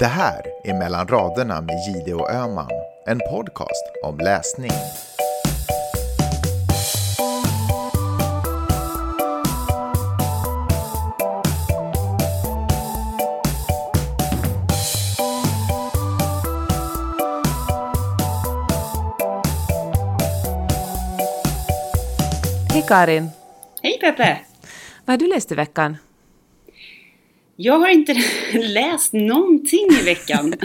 Det här är Mellan raderna med Gide och Öman, en podcast om läsning. Hej Karin! Hej Peppe! Vad har du läst i veckan? Jag har inte läst någonting i veckan.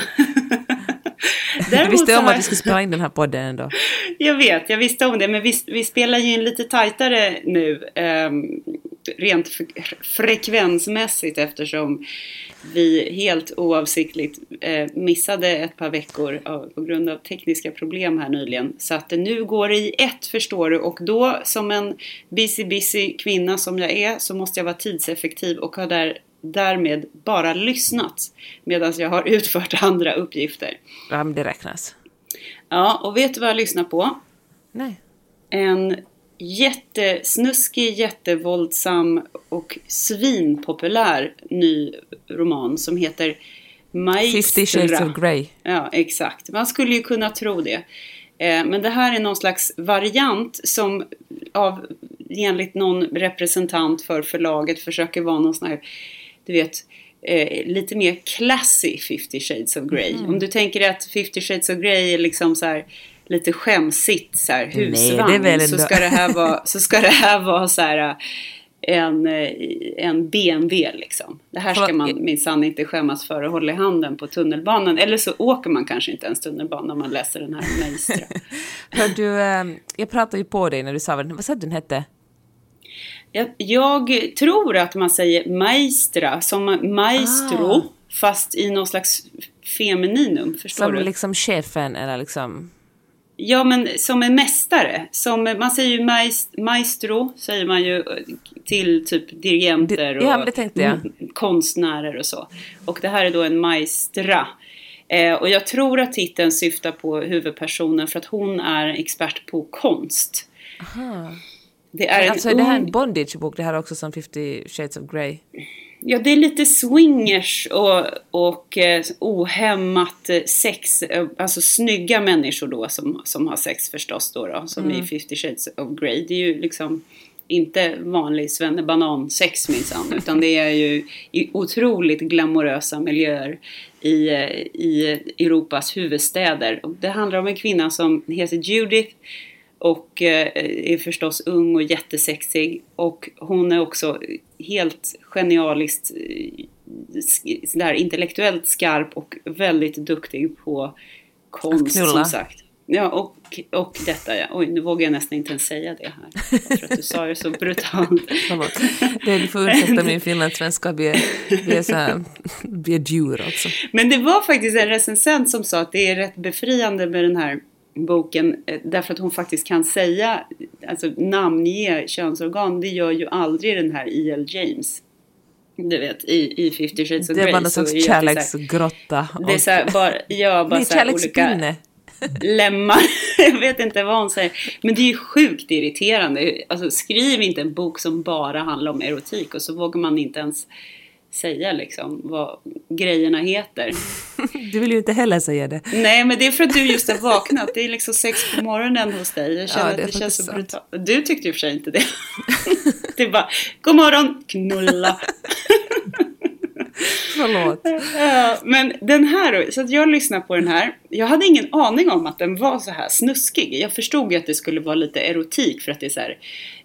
Du Däremot visste så om att vi skulle spela in den här podden ändå. Jag vet, jag visste om det. Men vi, vi spelar ju in lite tajtare nu. ehm, rent fre- frekvensmässigt eftersom vi helt oavsiktligt eh, missade ett par veckor av, på grund av tekniska problem här nyligen. Så att nu går det i ett förstår du. Och då som en busy busy kvinna som jag är så måste jag vara tidseffektiv och har där, därmed bara lyssnat medan jag har utfört andra uppgifter. Ja, men det räknas. Ja, och vet du vad jag lyssnar på? Nej. en jättesnuskig, jättevåldsam och svinpopulär ny roman som heter Maestra. Fifty shades of Grey. Ja, exakt. Man skulle ju kunna tro det. Eh, Men det här är någon slags variant som av, enligt någon representant för förlaget försöker vara någon sån här, du vet, eh, lite mer classy 50 shades of Grey. Mm. Om du tänker att 50 shades of Grey är liksom så här lite skämsigt så här Nej, husvagn. väl så, ska det här vara, så ska det här vara så här eh, en, eh, en BMW liksom. Det här ska man minsann inte skämmas för att hålla i handen på tunnelbanan. Eller så åker man kanske inte ens tunnelbana om man läser den här Maestra. Hör du, eh, jag pratade ju på dig när du sa vad, vad sa du den hette? Jag, jag tror att man säger maestra som maestro Ah. fast i någon slags femininum. Förstår Som du? liksom chefen eller liksom... Ja, men som en mästare. Som, man säger ju maest, maestro, säger man ju eh, till typ dirigenter och ja, konstnärer och så. Och det här är då en maestra. Eh, och jag tror att titeln syftar på huvudpersonen för att hon är expert på konst. Det är en Alltså är det här en bondage-bok det här också som 50 shades of Grey? Ja, det är lite swingers och, och eh, ohämmat eh, sex. Eh, alltså snygga människor då som, som har sex förstås då, då som i 50 shades of Grey. Det är ju liksom inte vanlig svennebanan-sex minsann. utan det är ju i otroligt glamorösa miljöer i, eh, i Europas huvudstäder. Och det handlar om en kvinna som heter Judith och eh, är förstås ung och jättesexig. Och hon är också helt genialiskt eh, sådär intellektuellt skarp och väldigt duktig på konst som sagt. Ja, och, och detta ja. Oj, nu vågar jag nästan inte ens säga det här. Jag tror att du sa det så brutalt. Förlåt. Det, du får ursäkta min finlandssvenska, vi är, vi är så här, vi är djur alltså. Men det var faktiskt en recensent som sa att det är rätt befriande med den här boken eh, därför att hon faktiskt kan säga, alltså namnge könsorgan, det gör ju aldrig den här E.L. James. Du vet, i, i 50 shades of Det Grey. någon slags är det så här- kärleksgrotta. Det är så här, bara, ja, bara så här olika lemmar. Jag vet inte vad hon säger. Men det är ju sjukt irriterande. Alltså skriv inte en bok som bara handlar om erotik och så vågar man inte ens säga liksom vad grejerna heter. Du vill ju inte heller säga det. Nej, men det är för att du just har vaknat. Det är liksom sex på morgonen hos dig. Jag känner Ja, det att det känns så brutalt. Du tyckte ju för sig inte det. det är bara, god morgon, knulla. Förlåt. Men den här, så att jag lyssnade på den här. Jag hade ingen aning om att den var så här snuskig. Jag förstod ju att det skulle vara lite erotik för att det är så här,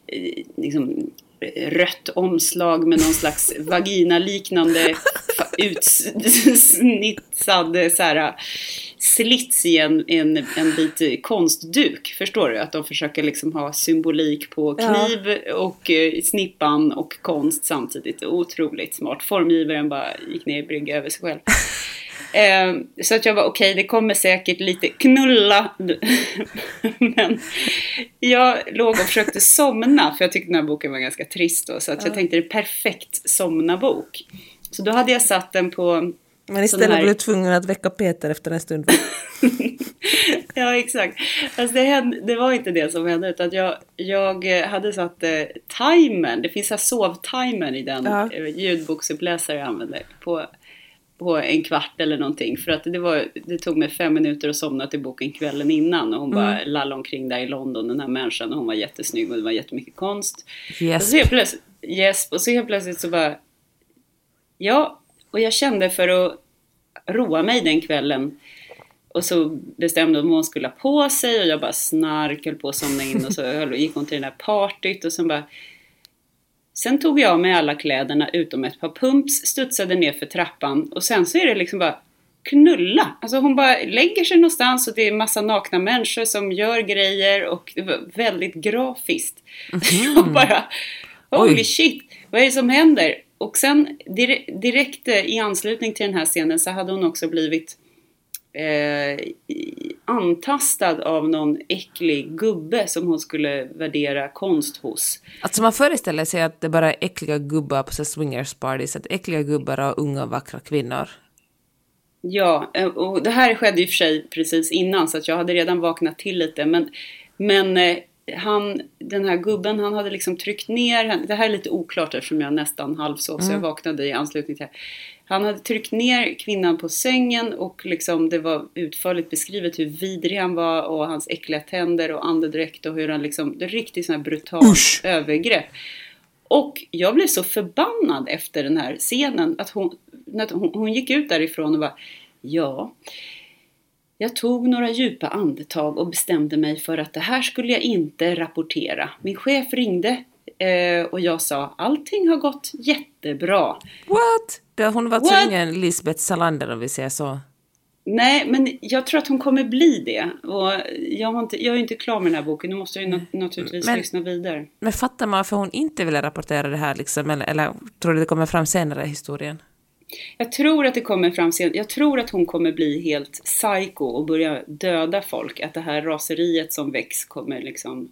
eh, liksom rött omslag med någon slags vagina-liknande utsnitsad så här, slits i en, en, en bit konstduk. Förstår du? Att de försöker liksom ha symbolik på kniv och eh, snippan och konst samtidigt. Otroligt smart. Formgivaren bara gick ner i brygga över sig själv. Eh, så att jag var okej, det kommer säkert lite knulla. Men jag låg och försökte somna, för jag tyckte den här boken var ganska trist då. Så att jag tänkte det är perfekt somna-bok. Så då hade jag satt den på Men istället här- blev du tvungen att väcka Peter efter en stund. ja, exakt. Fast det, hände, det var inte det som hände, utan jag, jag eh, hade satt eh, timern. Det finns sovtimern i den Ja. eh, ljudboksuppläsare jag använder. På, på en kvart eller någonting. För att det, var, det tog mig fem minuter att somna till boken kvällen innan. Och hon bara lallade omkring där i London, den här människan. Och hon var jättesnygg och det var jättemycket konst. Och Yes. så helt plötsligt, yes, och så helt plötsligt så bara... Ja, och jag kände för att roa mig den kvällen. Och så bestämde hon vad hon skulle ha på sig och jag bara snark, höll på att somna in och så gick hon till det där partyt och sen bara... Sen tog jag av mig alla kläderna utom ett par pumps, studsade ner för trappan och sen så är det liksom bara knulla. Alltså hon bara lägger sig någonstans och det är massa nakna människor som gör grejer och det var väldigt grafiskt. Jag bara, holy Oj. shit, vad är det som händer? Och sen dire- direkt eh, i anslutning till den här scenen så hade hon också blivit eh, antastad av någon äcklig gubbe som hon skulle värdera konst hos. Alltså man föreställer sig att det bara är äckliga gubbar på swingers parties, att äckliga gubbar och unga vackra kvinnor. Ja, eh, och det här skedde ju för sig precis innan så att jag hade redan vaknat till lite. Men, men eh, han, den här gubben, han hade liksom tryckt ner, det här är lite oklart eftersom jag nästan halvsov så jag vaknade i anslutning till det. Han hade tryckt ner kvinnan på sängen och liksom det var utförligt beskrivet hur vidrig han var och hans äckliga tänder och andedräkt och hur han liksom, det riktigt sån här brutalt övergrepp. Och jag blev så förbannad efter den här scenen att hon, när hon, hon gick ut därifrån och bara Ja, jag tog några djupa andetag och bestämde mig för att det här skulle jag inte rapportera. Min chef ringde eh, och jag sa allting har gått jättebra. What? Det har hon varit What? ingen Lisbeth Salander om vi säger så. Nej, men jag tror att hon kommer bli det. Och jag, har inte, jag är inte klar med den här boken, nu måste jag ju nat- naturligtvis Men- lyssna vidare. Men fattar man varför hon inte ville rapportera det här liksom, eller, eller tror du det kommer fram senare i historien? Jag tror att det kommer fram sen. Jag tror att hon kommer bli helt psycho och börja döda folk. Att det här raseriet som väcks kommer liksom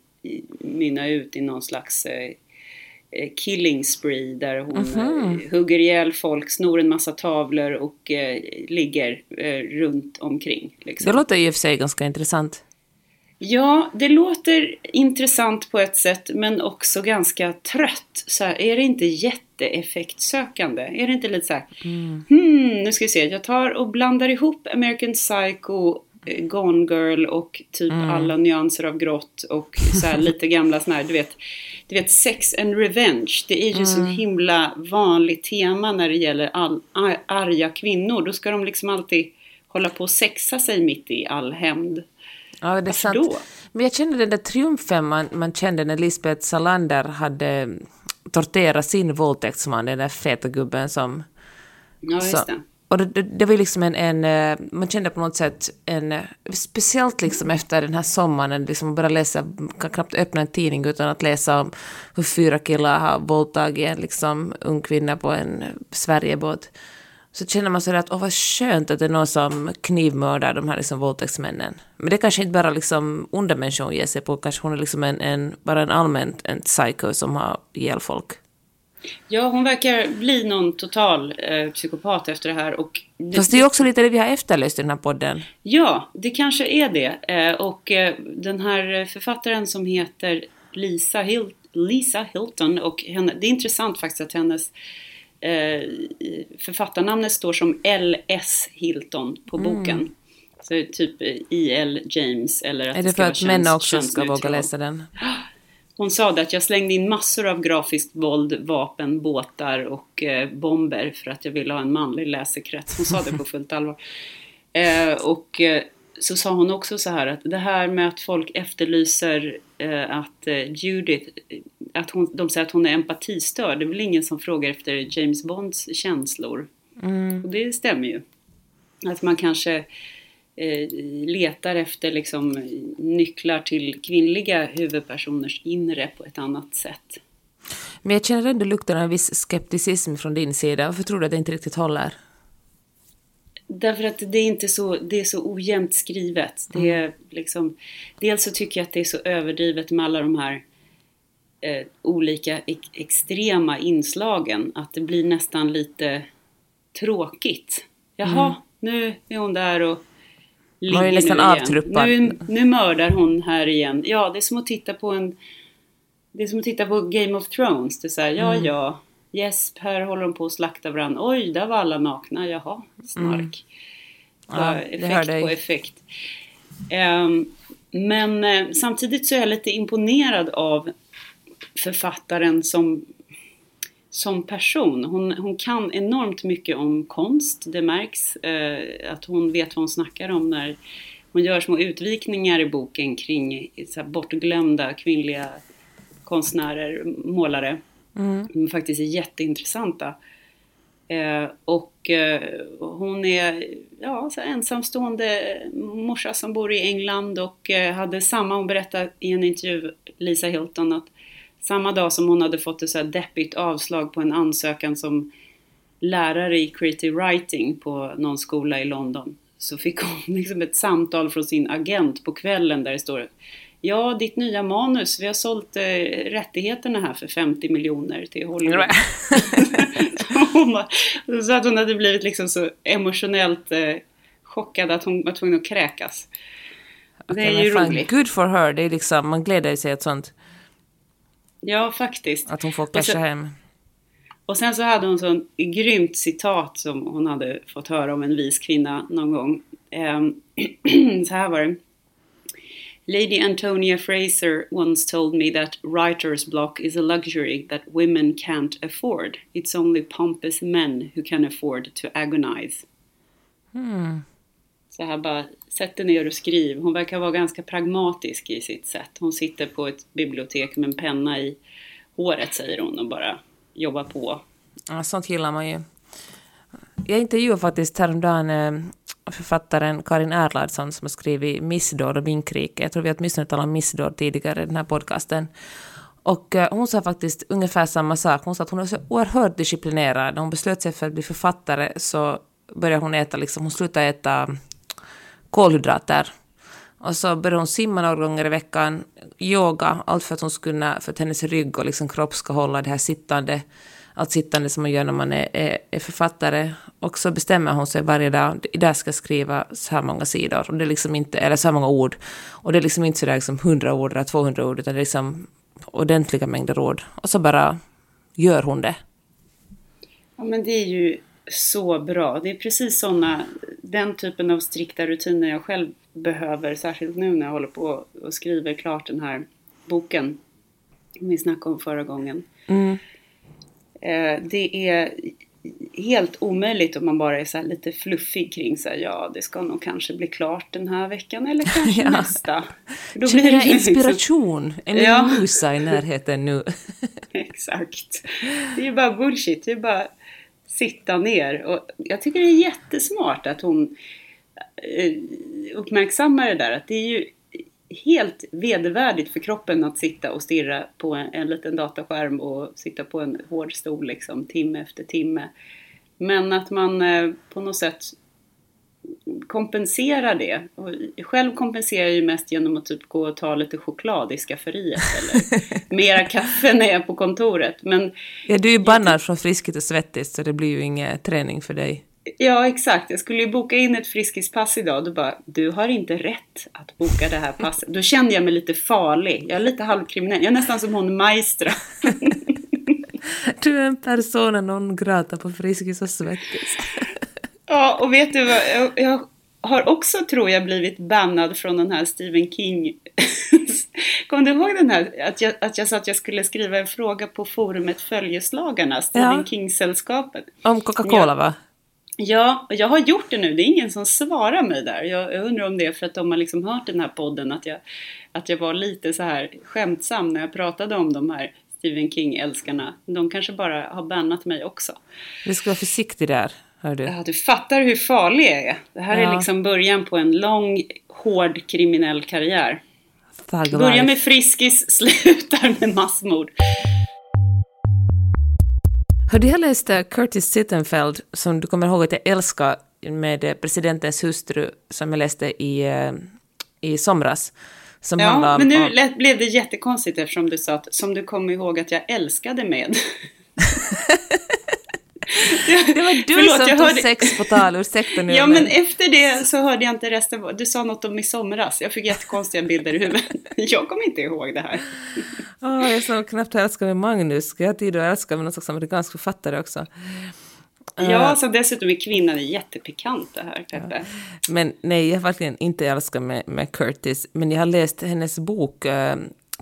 mynna ut i någon slags eh, eh, killing spree där hon eh, hugger ihjäl folk, snor en massa tavlor och eh, ligger eh, runt omkring. Liksom. Det låter i och för sig ganska intressant. Ja, det låter intressant på ett sätt men också ganska trött. Så här, är det inte jätteeffektsökande? Är det inte lite så här, hmm, nu ska vi se, jag tar och blandar ihop American Psycho, Gone Girl och typ alla nyanser av grått och så lite gamla såna här, du vet, du vet sex and revenge. Det är ju så himla vanligt tema när det gäller all, ar- arga kvinnor. Då ska de liksom alltid hålla på och sexa sig mitt i all hämnd. Ja, det är Varför sant. då? Men jag kände den där triumfen man, man kände när Lisbeth Salander hade torterat sin våldtäktsman, den där feta gubben som... Ja, just det och det, det, det var ju liksom en, en... Eh, man kände på något sätt en... Speciellt liksom efter den här sommaren, liksom börja läsa, kan knappt öppna en tidning utan att läsa om hur fyra killar har våldtagit en liksom, ung kvinna på en Sverigebåt. Så känner man sådär att åh vad skönt att det är någon som knivmördar de här liksom våldtäktsmännen. Men det kanske inte bara liksom onda människor hon ger sig på, kanske hon är liksom en, en bara en allmänt en psycho som har ihjäl folk. Ja, hon verkar bli någon total eh, psykopat efter det här. Och det, Fast det är också lite det vi har efterlyst i den här podden. Ja, det kanske är det. Eh, och eh, den här författaren som heter Lisa, Hil- Lisa Hilton och henne, det är intressant faktiskt att hennes Eh, författarnamnet står som L.S. Hilton på Mm. boken. Så typ E.L. James eller att Är det ska för att män också ska våga läsa den? Hon sa det att jag slängde in massor av grafiskt våld, vapen, båtar och eh, bomber för att jag ville ha en manlig läsekrets. Hon sa det på fullt allvar. Eh, och eh, så sa hon också så här att det här med att folk efterlyser eh, att eh, Judith, att hon, de säger att hon är empatistörd. Det är väl ingen som frågar efter James Bonds känslor. Och det stämmer ju. Att man kanske letar efter liksom nycklar till kvinnliga huvudpersoners inre på ett annat sätt. Men jag känner ändå lukten av en viss skepticism från din sida. Varför tror du att det inte riktigt håller? Därför att det är inte så, det är så ojämnt skrivet. Det är liksom, dels så tycker jag att det är så överdrivet med alla de här eh, olika ex- extrema inslagen att det blir nästan lite tråkigt. Jaha, nu är hon där och ligger är nästan nu igen. avtruppad. Nu, nu mördar hon här igen. Ja, det är som att titta på en... Det är som att titta på Game of Thrones. Det är så här, ja, ja. Jesp, här håller de på att slakta varandra. Oj, där var alla nakna. Jaha, snark. Ja, det hör effekt på effekt. Ehm, men eh, samtidigt så är jag lite imponerad av författaren som, som person. Hon, hon kan enormt mycket om konst. Det märks eh, att hon vet vad hon snackar om när hon gör små utvikningar i boken kring så bortglömda kvinnliga konstnärer, målare. De är faktiskt jätteintressanta. Eh, och eh, hon är ja, så ensamstående morsa som bor i England och eh, hade samma, hon berättade i en intervju, Lisa Hilton, att samma dag som hon hade fått ett så här deppigt avslag på en ansökan som lärare i creative writing på någon skola i London så fick hon liksom ett samtal från sin agent på kvällen där det står Ja, ditt nya manus, vi har sålt eh, rättigheterna här för 50 miljoner till Hollywood. hon bara, så att hon hade blivit liksom så emotionellt eh, chockad att hon var tvungen att kräkas. Det Okej, är ju roligt. Good for her. Det är liksom, man gläder sig åt sånt. Ja, faktiskt. Att hon får sen- hem. Och sen så hade hon sån grymt citat som hon hade fått höra om en vis kvinna någon gång. Ehm, så här var det. Lady Antonia Fraser once told me that writer's block is a luxury that women can't afford. It's only pompous men who can afford to agonize. Så här bara, sätt dig ner och skriv. Hon verkar vara ganska pragmatisk i sitt sätt. Hon sitter på ett bibliotek med en penna i håret säger hon och bara jobbar på. Ja, sånt gillar man ju. Jag intervjuade faktiskt häromdagen eh, författaren Karin Erlardsson som har skrivit Missdåd och Minkrike. Jag tror vi åtminstone talat om Missdåd tidigare i den här podcasten. Och eh, hon sa faktiskt ungefär samma sak. Hon sa att hon är så oerhört disciplinerad. När hon beslöt sig för att bli författare så började hon äta, liksom, hon slutade äta kolhydrater. Och så började hon simma några gånger i veckan, yoga, allt för att hon skulle kunna, för att hennes rygg och liksom kropp ska hålla det här sittande, allt sittande som man gör när man är, är, är författare. Och så bestämmer hon sig varje dag, idag ska jag skriva så här många sidor, och det är liksom inte, eller så här många ord. Och det är liksom inte sådär liksom 100 ord eller 200 ord, utan det är liksom ordentliga mängder ord. Och så bara gör hon det. Ja, men det är ju så bra. Det är precis sådana den typen av strikta rutiner jag själv behöver, särskilt nu när jag håller på och skriver klart den här boken vi snackade om förra gången. Eh, Det är helt omöjligt om man bara är så lite fluffig kring så här, ja det ska nog kanske bli klart den här veckan eller kanske Ja. nästa. Då Känner jag liksom- inspiration? En Ja. musa i närheten nu. Exakt. Det är ju bara bullshit. Det är bara sitta ner. Och jag tycker det är jättesmart att hon eh, uppmärksammar det där. Att det är ju helt vedervärdigt för kroppen att sitta och stirra på en, en liten dataskärm och sitta på en hård stol liksom timme efter timme. Men att man eh, på något sätt kompenserar det. Och själv kompenserar jag ju mest genom att typ gå och ta lite choklad i skafferiet eller mera kaffe när jag är på kontoret. Men Ja, du är ju bannad från Friskigt och Svettigt så det blir ju ingen träning för dig. ja, exakt. Jag skulle ju boka in ett friskispass idag. Då bara, du har inte rätt att boka det här passet. Då kände jag mig lite farlig. Jag är lite halvkriminell. Jag är nästan som hon Maestra. Du är en persona non grata på Friskis och Svettis. Ja, och vet du vad? Jag, jag har också, tror jag, blivit bannad från den här Stephen King. Kommer du ihåg den här? Att jag, att jag sa att jag skulle skriva en fråga på forumet Följeslagarna, Stephen Ja. King-sällskapet. Om Coca-Cola Ja. va? Ja, och jag har gjort det nu. Det är ingen som svarar mig där. Jag, jag undrar om det är för att de har liksom hört den här podden att jag, att jag var lite så här skämtsam när jag pratade om de här Stephen King-älskarna. De kanske bara har bannat mig också. Du ska vara försiktig där, hör du. Ja, du fattar hur farlig jag är. Det här Ja. är liksom början på en lång, hård kriminell karriär. Börjar med Friskis, slutar med massmord. Har du läst eh, Curtis Sittenfeld, som du kommer ihåg att jag älskar, med eh, presidentens hustru, som jag läste i, eh, i somras? Som Ja, men nu om- lät, blev det jättekonstigt eftersom du sa att som du kommer ihåg att jag älskade med. Det var du Förlåt, som jag tog hörde- sex på tal, ursäkta nu. Ja, men efter det så hörde jag inte resten. Du sa något om i somras. Jag fick jättekonstiga bilder i huvudet. Jag kommer inte ihåg det här. Åh, jag som knappt älskar med Magnus, jag ha tid att älska med någon slags amerikansk författare också? Ja, som dessutom är kvinnan är jättepikant det här, Peppe. Men nej, jag har verkligen inte älskat med, med Curtis, men jag har läst hennes bok eh,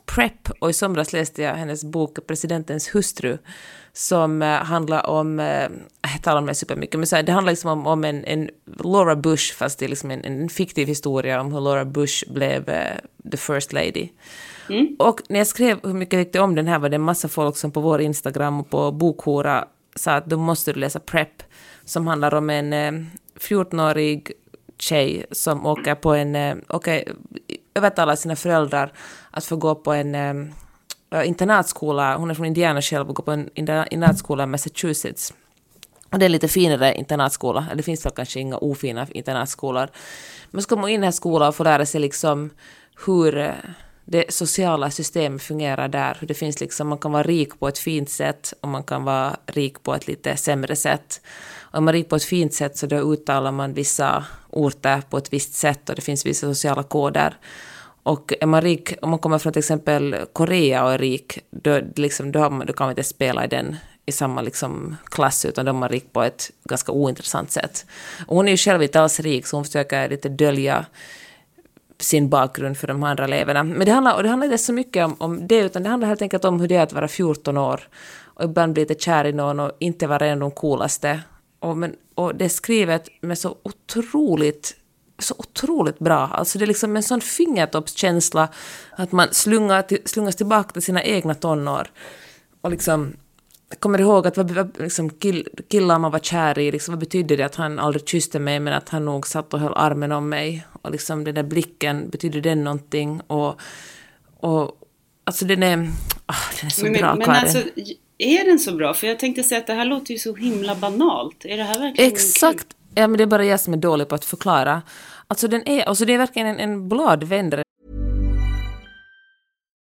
Prep, och i somras läste jag hennes bok Presidentens hustru, som eh, handlar om, eh, jag talar om det supermycket, men så här, det handlar liksom om, om en, en Laura Bush, fast det är liksom en, en fiktiv historia om hur Laura Bush blev eh, the first lady. Och när jag skrev hur mycket jag tyckte om den här var det en massa folk som på vår Instagram och på Bokhora sa att då måste du läsa Prep, som handlar om en eh, 14-årig tjej som åker på en, åker, övertalar sina föräldrar att få gå på en äh, internatskola, hon är från Indiana själv och går på en internatskola i Massachusetts. Och det är en lite finare internatskola, det finns väl kanske inga ofina internatskolor. Men så kommer man in i den här skolan och får lära sig liksom hur eh, det sociala systemet fungerar där. Hur det finns liksom, man kan vara rik på ett fint sätt och man kan vara rik på ett lite sämre sätt. Och om man är rik på ett fint sätt så då uttalar man vissa orter på ett visst sätt och det finns vissa sociala koder. Och är man rik, om man kommer från till exempel Korea och är rik, då, liksom, då, man, då kan man inte spela i den i samma liksom, klass, utan då är man rik på ett ganska ointressant sätt. Och hon är ju själv inte alls rik, så hon försöker lite dölja sin bakgrund för de andra eleverna. Men det handlar, och det handlar inte så mycket om, om det, utan det handlar helt enkelt om hur det är att vara 14 år och ibland bli lite kär i någon och inte vara en av de coolaste. Och, men, och det är skrivet med så otroligt så otroligt bra. Alltså det är liksom en sån fingertoppskänsla att man slungar till, slungas tillbaka till sina egna tonår. Och liksom jag kommer ihåg att vad, liksom kill, killar man var kär i, liksom, vad betydde det att han aldrig kysste mig men att han nog satt och höll armen om mig? Och liksom den där blicken, betydde den någonting? Och, och alltså den är, ah, den är så Men, bra, men, Karin. alltså, är den så bra? För jag tänkte säga att det här låter ju så himla banalt. Är det här verkligen Exakt! Ja, men det är bara jag som är dålig på att förklara. Alltså den är, alltså det är verkligen en, en bladvändare.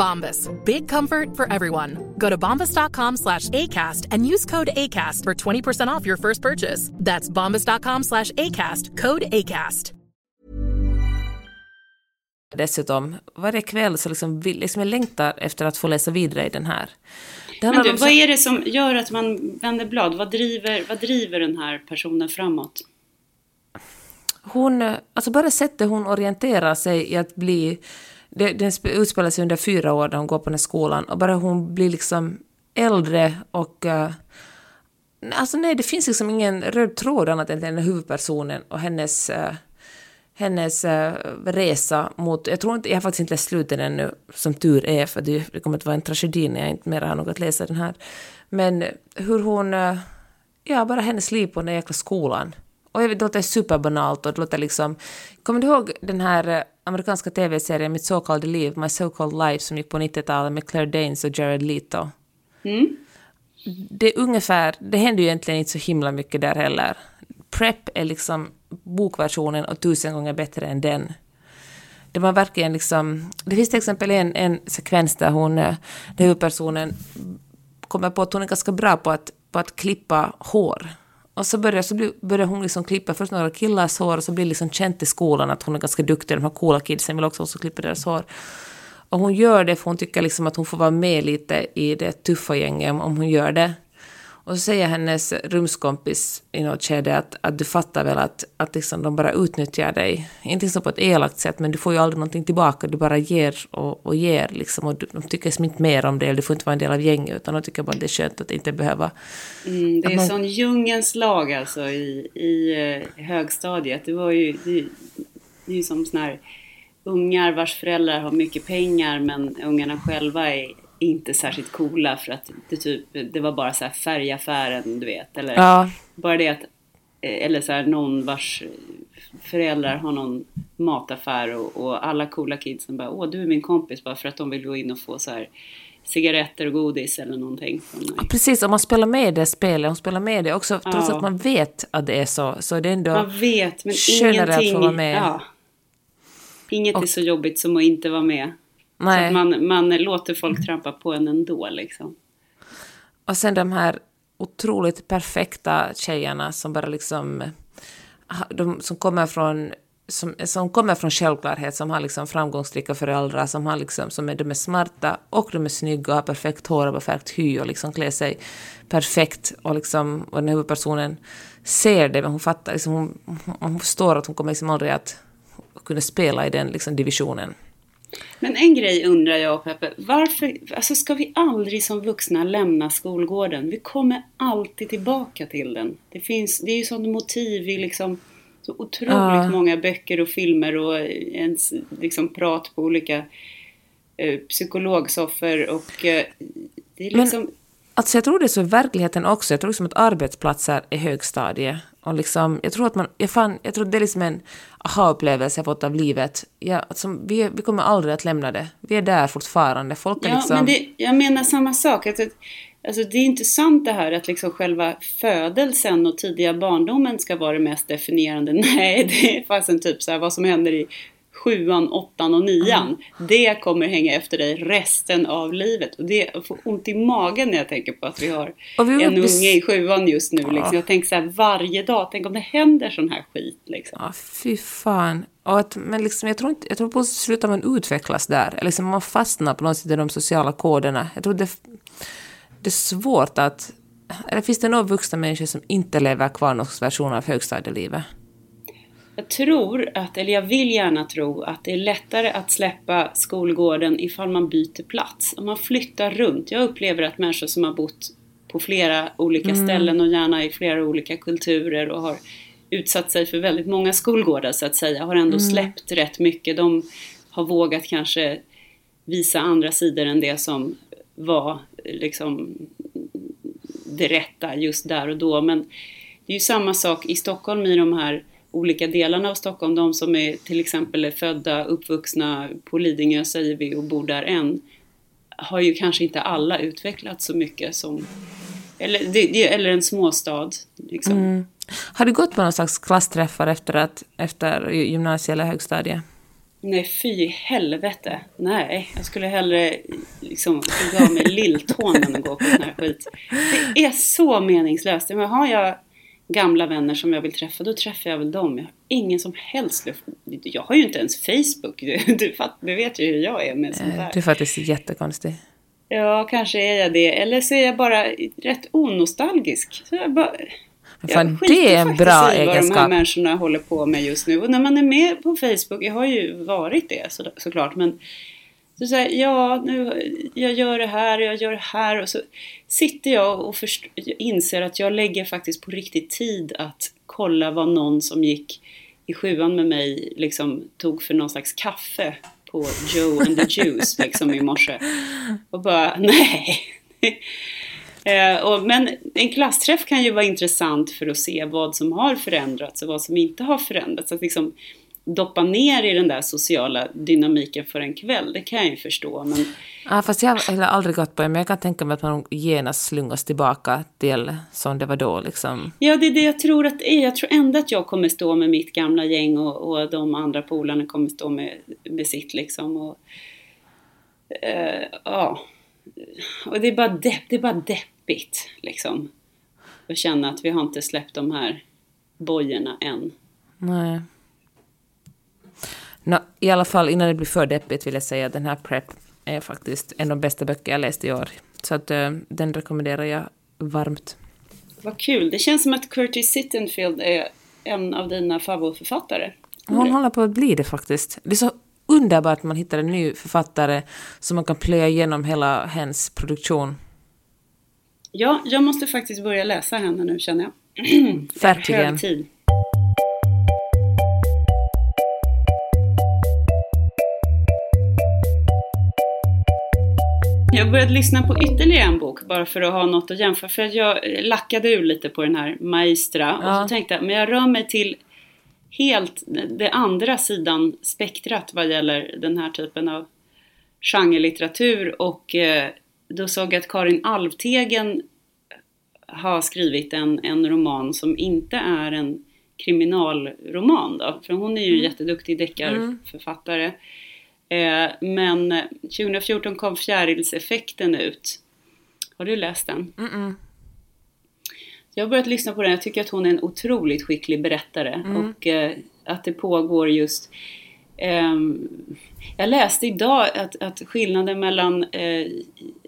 Bombas. Big comfort for everyone. Go to bombas.com slash ACAST and use code ACAST for 20% off your first purchase. That's bombas.com slash ACAST. Code ACAST. Dessutom, varje kväll så liksom, vill, liksom jag längtar efter att få läsa vidare i den här. Det Men du, om vad är det som gör att man vänder blad? Vad driver, vad driver den här personen framåt? hon, eh, alltså bara sättet hon orienterar sig i att bli, det, den utspelar sig under fyra år när hon går på den här skolan och bara hon blir liksom äldre och Uh, Alltså nej, det finns liksom ingen röd tråd annat än den här huvudpersonen och hennes, Uh, hennes uh, resa mot... Jag tror inte, jag har faktiskt inte läst slutet ännu, som tur är, för det, det kommer att vara en tragedi när jag inte mer har något att läsa den här. Men hur hon... Ja, bara hennes liv på den där jäkla skolan. Och jag vet, det låter superbanalt och det låter liksom... Kommer du ihåg den här amerikanska tv-serien Mitt så kallade liv, My so called life, som gick på 90-talet med Claire Danes och Jared Leto? det är ungefär, det händer ju egentligen inte så himla mycket där heller. Prep är liksom bokversionen och tusen gånger bättre än den. Det var verkligen liksom, det finns till exempel en, en sekvens där hon, eh, där huvudpersonen kommer på att hon är ganska bra på att, på att klippa hår. Och så börjar, så började hon liksom klippa först några killars hår och så blir det liksom känt i skolan att hon är ganska duktig. De här coola kidsen vill också, också klippa deras hår. Och hon gör det för hon tycker liksom att hon får vara med lite i det tuffa gänget om hon gör det. Och så säger hennes rumskompis i något skede att, att du fattar väl att, att liksom de bara utnyttjar dig. Inte så på ett elakt sätt, men du får ju aldrig någonting tillbaka. Du bara ger och, och ger. Liksom, och de tycker liksom inte mer om det, eller du får inte vara en del av gänget, utan de tycker bara att det är skönt att inte behöva... Mm, det är man- sån djungens lag alltså i, i eh, högstadiet. Det var ju, det, det är ju som såna här ungar vars föräldrar har mycket pengar men ungarna själva är inte särskilt coola för att det, typ, det var bara så här färgaffären du vet. Eller Ja, bara det att, eh, eller så här någon vars föräldrar har någon mataffär och, och alla coola kidsen bara åh du är min kompis bara för att de vill gå in och få så här cigaretter och godis eller någonting. mig. precis. Om man spelar med det spelet, hon spelar med det också, trots Ja. att man vet att det är så, så är det ändå... Man vet, men skönare att få ingenting... vara med. Ja, inget är Och- så jobbigt som att inte vara med. Så Nej. att man, man låter folk trampa på en ändå liksom. Och sen de här otroligt perfekta tjejerna som bara liksom... De som kommer från som, som kommer från självklarhet, som har liksom framgångsrika föräldrar, som, har liksom, som är, de är smarta och de är snygga och har perfekt hår och perfekt hy och liksom klär sig perfekt. Och, liksom, och den här huvudpersonen ser det, men hon fattar, liksom, hon, hon förstår att hon kommer liksom aldrig att kunna spela i den liksom, divisionen. Men en grej undrar jag Peppe, varför, alltså ska vi aldrig som vuxna lämna skolgården? Vi kommer alltid tillbaka till den. Det finns, det är ju sådant motiv i liksom så otroligt Ja. många böcker och filmer och ens liksom prat på olika eh, psykologsoffer och eh, det är Men- liksom Alltså jag tror det är så i verkligheten också. Jag tror liksom att arbetsplatser är högstadie. Och liksom, jag tror att man, jag, fan, jag tror det är liksom en aha-upplevelse jag fått av livet. Ja, alltså, vi, vi kommer aldrig att lämna det. Vi är där fortfarande. Folk Ja, liksom... men det, jag menar samma sak. Att, alltså, det är inte sant det här att liksom själva födelsen och tidiga barndomen ska vara det mest definierande. Nej, det är fasen typ så här vad som händer i sjuan, åttan och nian. Det kommer hänga efter dig resten av livet. Och det jag får ont i magen när jag tänker på att vi har vi en unge i sjuan just nu. Ja. Liksom. Jag tänker så här varje dag, tänk om det händer sån här skit. Liksom. Ja, fy fan. Och att, men liksom, jag tror inte, jag tror på slutar man utvecklas där. Eller liksom man fastnar på något sätt i de sociala koderna. Jag tror det, det är svårt att... Eller finns det några vuxna människor som inte lever kvar någon version av högstadielivet? Jag tror att, eller jag vill gärna tro att det är lättare att släppa skolgården ifall man byter plats. Om man flyttar runt. Jag upplever att människor som har bott på flera olika ställen och gärna i flera olika kulturer och har utsatt sig för väldigt många skolgårdar så att säga, har ändå släppt rätt mycket. De har vågat kanske visa andra sidor än det som var liksom det rätta just där och då. Men det är ju samma sak i Stockholm i de här olika delarna av Stockholm. De som är till exempel är födda, uppvuxna på Lidingö säger vi och bor där än. Har ju kanske inte alla utvecklats så mycket som eller, det, eller en småstad. Liksom. Mm. Har du gått på någon slags klassträffar efter, att, efter gymnasiet eller högstadiet? Nej, fy helvete. Nej, jag skulle hellre liksom gå av med lilltån än att gå på sån här skit. Det är så meningslöst. Men har jag gamla vänner som jag vill träffa, då träffar jag väl dem. Jag har ingen som helst Jag har ju inte ens Facebook. Du, du, du vet ju hur jag är med sånt där. Du är faktiskt jättekonstig. Ja, kanske är jag det. Eller så är jag bara rätt onostalgisk. Så jag bara... Fan, det är en bra egenskap. vad de här människorna håller på med just nu. Och när man är med på Facebook, jag har ju varit det så, såklart, men så säger ja, nu, jag gör det här, jag gör det här och så sitter jag och först, inser att jag lägger faktiskt på riktigt tid att kolla vad någon som gick i sjuan med mig liksom tog för någon slags kaffe på Joe and the Juice liksom i morse. Och bara, nej. eh, och, men en klassträff kan ju vara intressant för att se vad som har förändrats och vad som inte har förändrats. Att liksom doppa ner i den där sociala dynamiken för en kväll, det kan jag ju förstå. Men... Ja, fast jag har aldrig gått på det, men jag kan tänka mig att man genast slungas tillbaka till som det var då. Liksom. Ja, det är det jag tror att det är. Jag tror ändå att jag kommer stå med mitt gamla gäng och, och de andra polarna kommer stå med, med sitt liksom. Och, uh, ja. och det är, bara depp, det är bara deppigt liksom. Att känna att vi har inte släppt de här bojorna än. Nej. No, I alla fall innan det blir för deppigt vill jag säga att den här Prep är faktiskt en av de bästa böcker jag läst i år. Så att, uh, den rekommenderar jag varmt. Vad kul. Det känns som att Curtis Sittenfield är en av dina favoritförfattare. Hon håller på att bli det faktiskt. Det är så underbart att man hittar en ny författare som man kan plöja igenom hela hennes produktion. Ja, jag måste faktiskt börja läsa henne nu känner jag. Verkligen. Hög tid. Jag har börjat lyssna på ytterligare en bok bara för att ha något att jämföra. För att jag lackade ur lite på den här Maestra. Ja. Och så tänkte jag, men jag rör mig till helt det andra sidan spektrat vad gäller den här typen av genrelitteratur. Och eh, då såg jag att Karin Alvtegen har skrivit en, en roman som inte är en kriminalroman då. För hon är ju mm. jätteduktig deckarförfattare. Mm. Eh, men 2014 kom Fjärilseffekten ut. Har du läst den? Mm -mm. Jag har börjat lyssna på den. Jag tycker att hon är en otroligt skicklig berättare. Mm. Och eh, att det pågår just... Eh, jag läste idag att, att skillnaden mellan... Eh,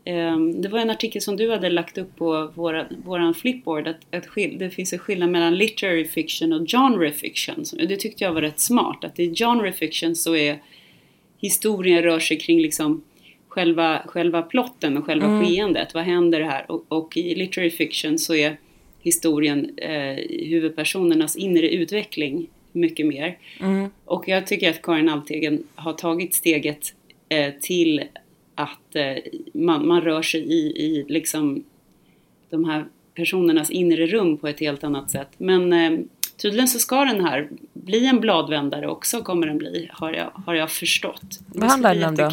ehm, det var en artikel som du hade lagt upp på våra, våran flipboard. Att, att det finns en skillnad mellan literary fiction och genre fiction. Det tyckte jag var rätt smart. Att i genre fiction så är historien rör sig kring liksom själva, själva plotten och själva mm. skeendet. Vad händer här? Och, och, i literary fiction så är historien eh, huvudpersonernas inre utveckling mycket mer. Mm. Och jag tycker att Karin Alvtegen har tagit steget eh, till att eh, man, man rör sig i, i liksom de här personernas inre rum på ett helt annat sätt. Men eh, Tydligen så ska den här bli en bladvändare också, kommer den bli, har jag, har jag förstått. Vad handlar den om då?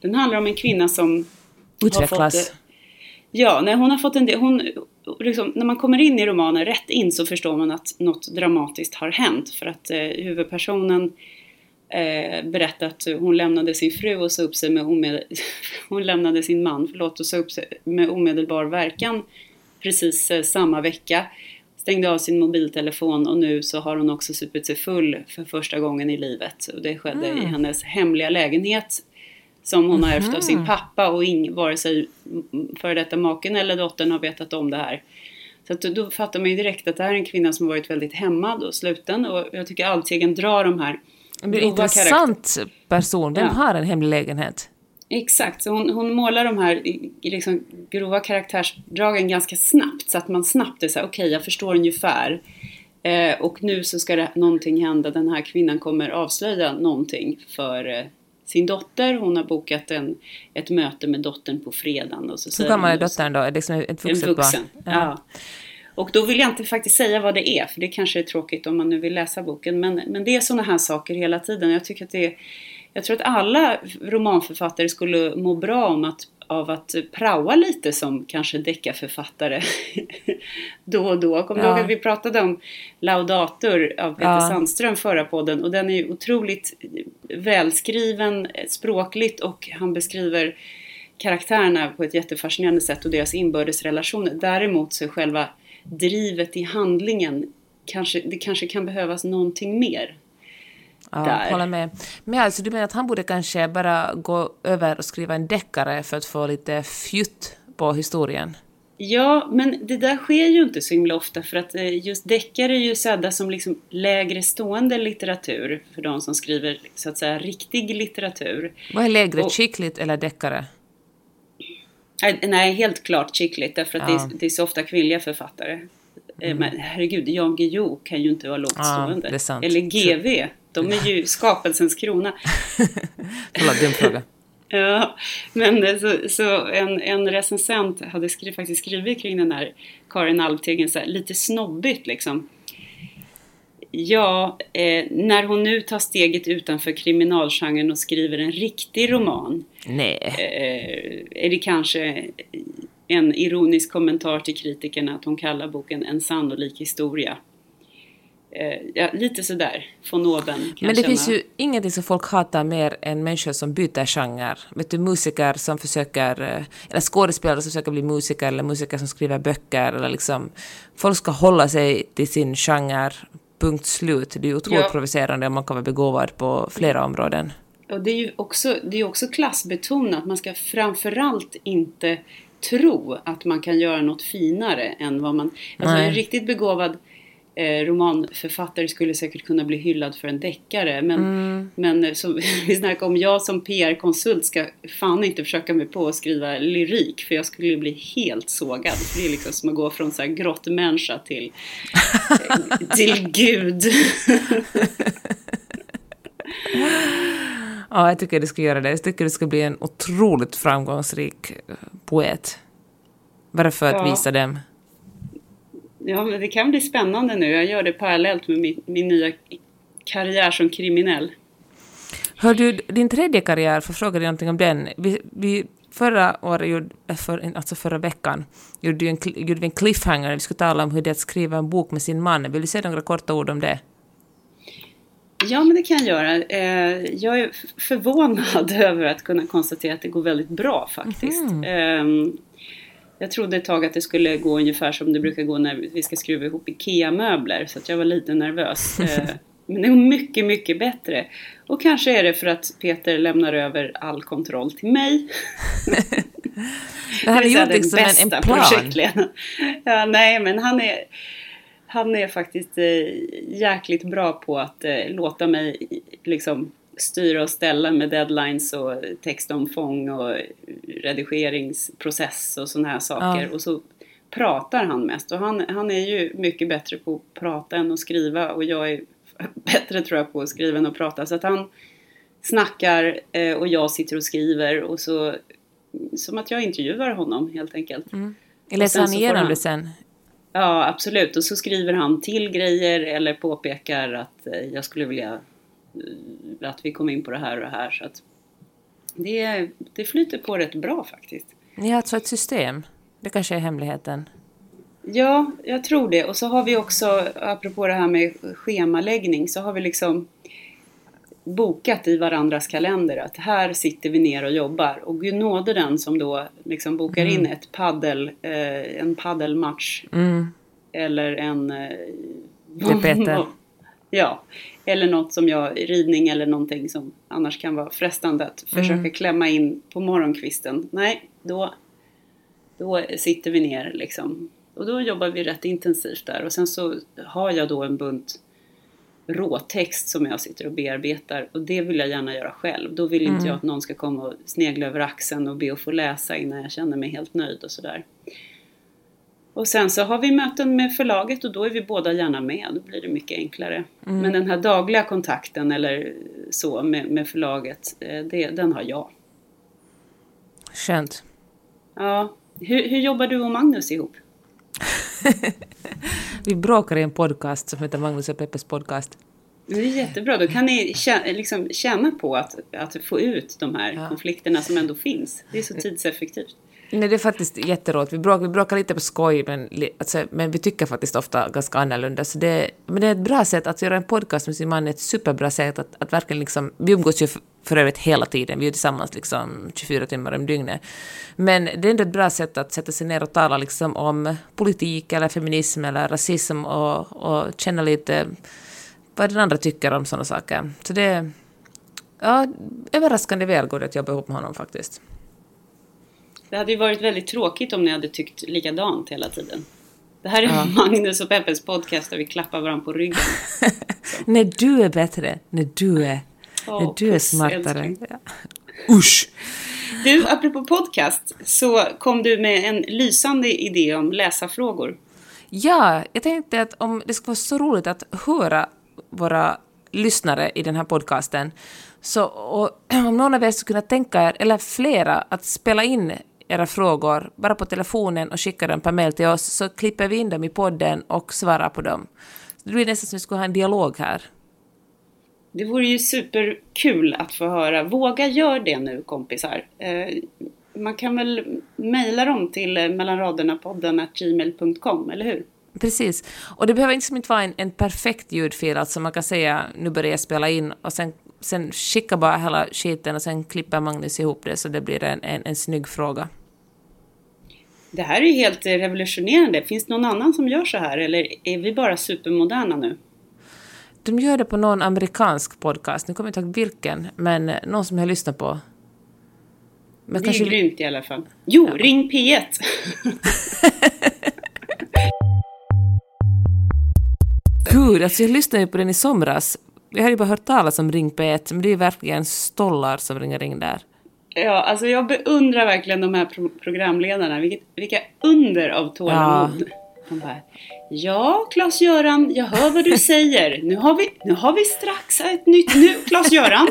Den handlar om en kvinna som Utvecklas. Har fått, ja, när hon har fått en del, hon, liksom, när man kommer in i romanen rätt in så förstår man att något dramatiskt har hänt. För att eh, huvudpersonen eh, berättar att hon lämnade sin fru och sa upp sig med omed... hon lämnade sin man, förlåt, och sa upp sig med omedelbar verkan precis eh, samma vecka stängde av sin mobiltelefon och nu så har hon också supit sig full för första gången i livet. Och det skedde mm. i hennes hemliga lägenhet som hon har ärvt av sin pappa och ing, vare sig före detta maken eller dottern har vetat om det här. Så att då fattar man ju direkt att det här är en kvinna som varit väldigt hämmad och sluten och jag tycker Althegen drar de här Det är en intressant person, vem ja. har en hemlig lägenhet? Exakt, så hon, hon målar de här liksom, grova karaktärsdragen ganska snabbt så att man snabbt är såhär, okej okay, jag förstår ungefär. Eh, och nu så ska det, någonting hända, den här kvinnan kommer avslöja någonting för eh, sin dotter. Hon har bokat en, ett möte med dottern på fredagen. Och så Hur gammal är dottern då? Är det liksom ett vuxet en vuxen, barn? Ja. ja. Och då vill jag inte faktiskt säga vad det är, för det kanske är tråkigt om man nu vill läsa boken. Men, men det är sådana här saker hela tiden. Jag tycker att det är, jag tror att alla romanförfattare skulle må bra om att, av att praoa lite som kanske deckarförfattare då och då. Kommer du Ja. ihåg att vi pratade om Laudator av Peter Ja. Sandström förra podden och den är ju otroligt välskriven språkligt och han beskriver karaktärerna på ett jättefascinerande sätt och deras inbördes relationer. Däremot så är själva drivet i handlingen kanske, det kanske kan behövas någonting mer. Ja, där. håller med. Men alltså, du menar att han borde kanske bara gå över och skriva en deckare för att få lite fjutt på historien? Ja, men det där sker ju inte så himla ofta för att eh, just deckare är ju sedda som liksom lägre stående litteratur för de som skriver så att säga riktig litteratur. Vad är lägre, Och- chickligt eller deckare? Nej, helt klart chickligt därför att Ja. det, är, det är så ofta kvinnliga författare. Eh, Men herregud, Jan Guillou kan ju inte vara lågt Ja. Eller GV, de är ju skapelsens krona. Förlåt, dum fråga. Ja, men så, så en, en recensent hade skri, faktiskt skrivit kring den här Karin Alvtegen så här, lite snobbigt liksom. Ja, eh, när hon nu tar steget utanför kriminalgenren och skriver en riktig roman Nej. eh, är det kanske en ironisk kommentar till kritikerna att hon kallar boken en sannolik historia. Eh, ja, lite sådär, von oben Men det finns ju ingenting som folk hatar mer än människor som byter genre. Vet du, musiker som försöker, eh, eller skådespelare som försöker bli musiker, eller musiker som skriver böcker, eller liksom... Folk ska hålla sig till sin genre, punkt slut. Det är ju otroligt Ja. provocerande om man kan vara begåvad på flera områden. Och det är ju också, det är också klassbetonat. Man ska framförallt inte tro att man kan göra något finare än vad man... Alltså Nej. en riktigt begåvad eh, romanförfattare skulle säkert kunna bli hyllad för en deckare. Men, Mm. men eh, som vi snackade om, jag som PR-konsult ska fan inte försöka mig på att skriva lyrik. För jag skulle bli helt sågad. För det är liksom som att gå från så här grottmänniska till, eh, till Gud. Ja, jag tycker du ska göra det. Jag tycker du ska bli en otroligt framgångsrik poet. Bara för att Ja. visa dem. Ja, men det kan bli spännande nu. Jag gör det parallellt med min, min nya karriär som kriminell. Hör du, din tredje karriär, för fråga dig någonting om den. Vi, vi, förra året, äh, för, alltså förra veckan, gjorde, du en, gjorde vi en cliffhanger. Vi skulle tala om hur det är att skriva en bok med sin man. Vill du säga några korta ord om det? Ja, men det kan jag göra. Eh, jag är förvånad över att kunna konstatera att det går väldigt bra faktiskt. Ehm, jag trodde ett tag att det skulle gå ungefär som det brukar gå när vi ska skruva ihop IKEA-möbler. Så jag var lite nervös. Eh, men det går mycket, mycket bättre. Och kanske är det för att Peter lämnar över all kontroll till mig. Det här är ju liksom den en, en bästa plan. Ja, nej, men han är, han är faktiskt eh, jäkligt bra på att eh, låta mig liksom styra och ställa med deadlines och textomfång och redigeringsprocess och sådana här saker. Ja. Och så pratar han mest. Och han, han är ju mycket bättre på att prata än att skriva. Och jag är bättre tror jag på att skriva än att prata. Så att han snackar eh, och jag sitter och skriver. Och så som att jag intervjuar honom helt enkelt. Läser sen han igenom det sen? Ja, absolut. Och så skriver han till grejer eller påpekar att eh, jag skulle vilja att vi kom in på det här och det här. Så att det, det flyter på rätt bra faktiskt. Ni har alltså ett system. Det kanske är hemligheten. Ja, jag tror det. Och så har vi också, apropå det här med schemaläggning, så har vi liksom bokat i varandras kalender att här sitter vi ner och jobbar. Och gud nåde den som då liksom bokar in ett paddel, eh, en paddelmatch Mm. eller en... Eh, Peter. ja, eller något som jag, ridning eller någonting som annars kan vara frestande att försöka klämma in på morgonkvisten. Nej, då, då sitter vi ner liksom. Och då jobbar vi rätt intensivt där. Och sen så har jag då en bunt råtext som jag sitter och bearbetar. Och det vill jag gärna göra själv. Då vill inte jag att någon ska komma och snegla över axeln och be att få läsa innan jag känner mig helt nöjd och sådär. Och sen så har vi möten med förlaget och då är vi båda gärna med. Då blir det mycket enklare. Men den här dagliga kontakten eller så med, med förlaget, eh, det, den har jag. Skönt. Ja. Hur, hur jobbar du och Magnus ihop? Vi bråkar i en podcast som heter Magnus och Peppes podcast. Det är jättebra, då kan ni tjäna, liksom tjäna på att, att få ut de här Ja. konflikterna som ändå finns. Det är så tidseffektivt. Nej, det är faktiskt jätteroligt. Vi bråkar, vi bråkar lite på skoj, men, alltså, men vi tycker faktiskt ofta ganska annorlunda. Så det, men det är ett bra sätt att göra en podcast med sin man, är ett superbra sätt att, att verkligen liksom... Vi umgås ju för övrigt hela tiden, vi är tillsammans liksom 24 timmar om dygnet. Men det är ändå ett bra sätt att sätta sig ner och tala liksom om politik eller feminism eller rasism och, och känna lite vad den andra tycker om sådana saker. Så det är ja, överraskande väl går det att jobba ihop med honom faktiskt. Det hade ju varit väldigt tråkigt om ni hade tyckt likadant hela tiden. Det här är Ja. Magnus och Peppes podcast där vi klappar varandra på ryggen. När du är bättre, när du är, Åh, när du är smartare. Ja. Usch! Du, apropå podcast, så kom du med en lysande idé om läsarfrågor. Ja, jag tänkte att om det skulle vara så roligt att höra våra lyssnare i den här podcasten, så och, om någon av er skulle kunna tänka er, eller flera, att spela in era frågor bara på telefonen och skicka dem per mail till oss, så klipper vi in dem i podden och svarar på dem. Det blir nästan som att vi skulle ha en dialog här. Det vore ju superkul att få höra. Våga gör det nu kompisar. Eh, man kan väl mejla dem till eh, mellanraderna-podden gmail.com, eller hur? Precis. Och det behöver liksom inte vara en, en perfekt ljudfil, alltså man kan säga nu börjar jag spela in och sen, sen skicka bara hela skiten och sen klipper Magnus ihop det så det blir en, en, en snygg fråga. Det här är ju helt eh, revolutionerande. Finns det någon annan som gör så här eller är vi bara supermoderna nu? De gör det på någon amerikansk podcast, nu kommer jag inte ihåg vilken, men någon som jag lyssnar på. Men det är grymt i alla fall. Jo, ring P1! Gud, alltså jag lyssnade ju på den i somras. Jag hade ju bara hört talas om Ring P1, men det är ju verkligen stollar som ringer in där. Ja, alltså jag beundrar verkligen de här pro- programledarna. Vilket, vilka under av tålamod. Bara, ja, Klas-Göran, jag hör vad du säger. Nu har, vi, nu har vi strax ett nytt... Nu, Klas-Göran,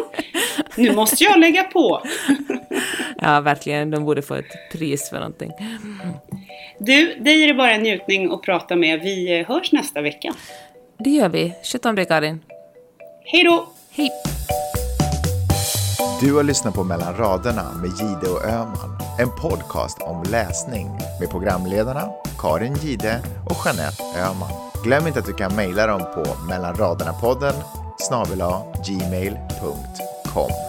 nu måste jag lägga på. Ja, verkligen, de borde få ett pris för någonting. Du, dig är det bara en njutning att prata med. Vi eh, hörs nästa vecka. Det gör vi. Sköt om dig, Karin. Hej då! Hej! Du har lyssnat på Mellan raderna med Gide och Öman. En podcast om läsning med programledarna Karin Gide och Jeanette Öman. Glöm inte att du kan mejla dem på mellanraderna-podden snabel gmail.com.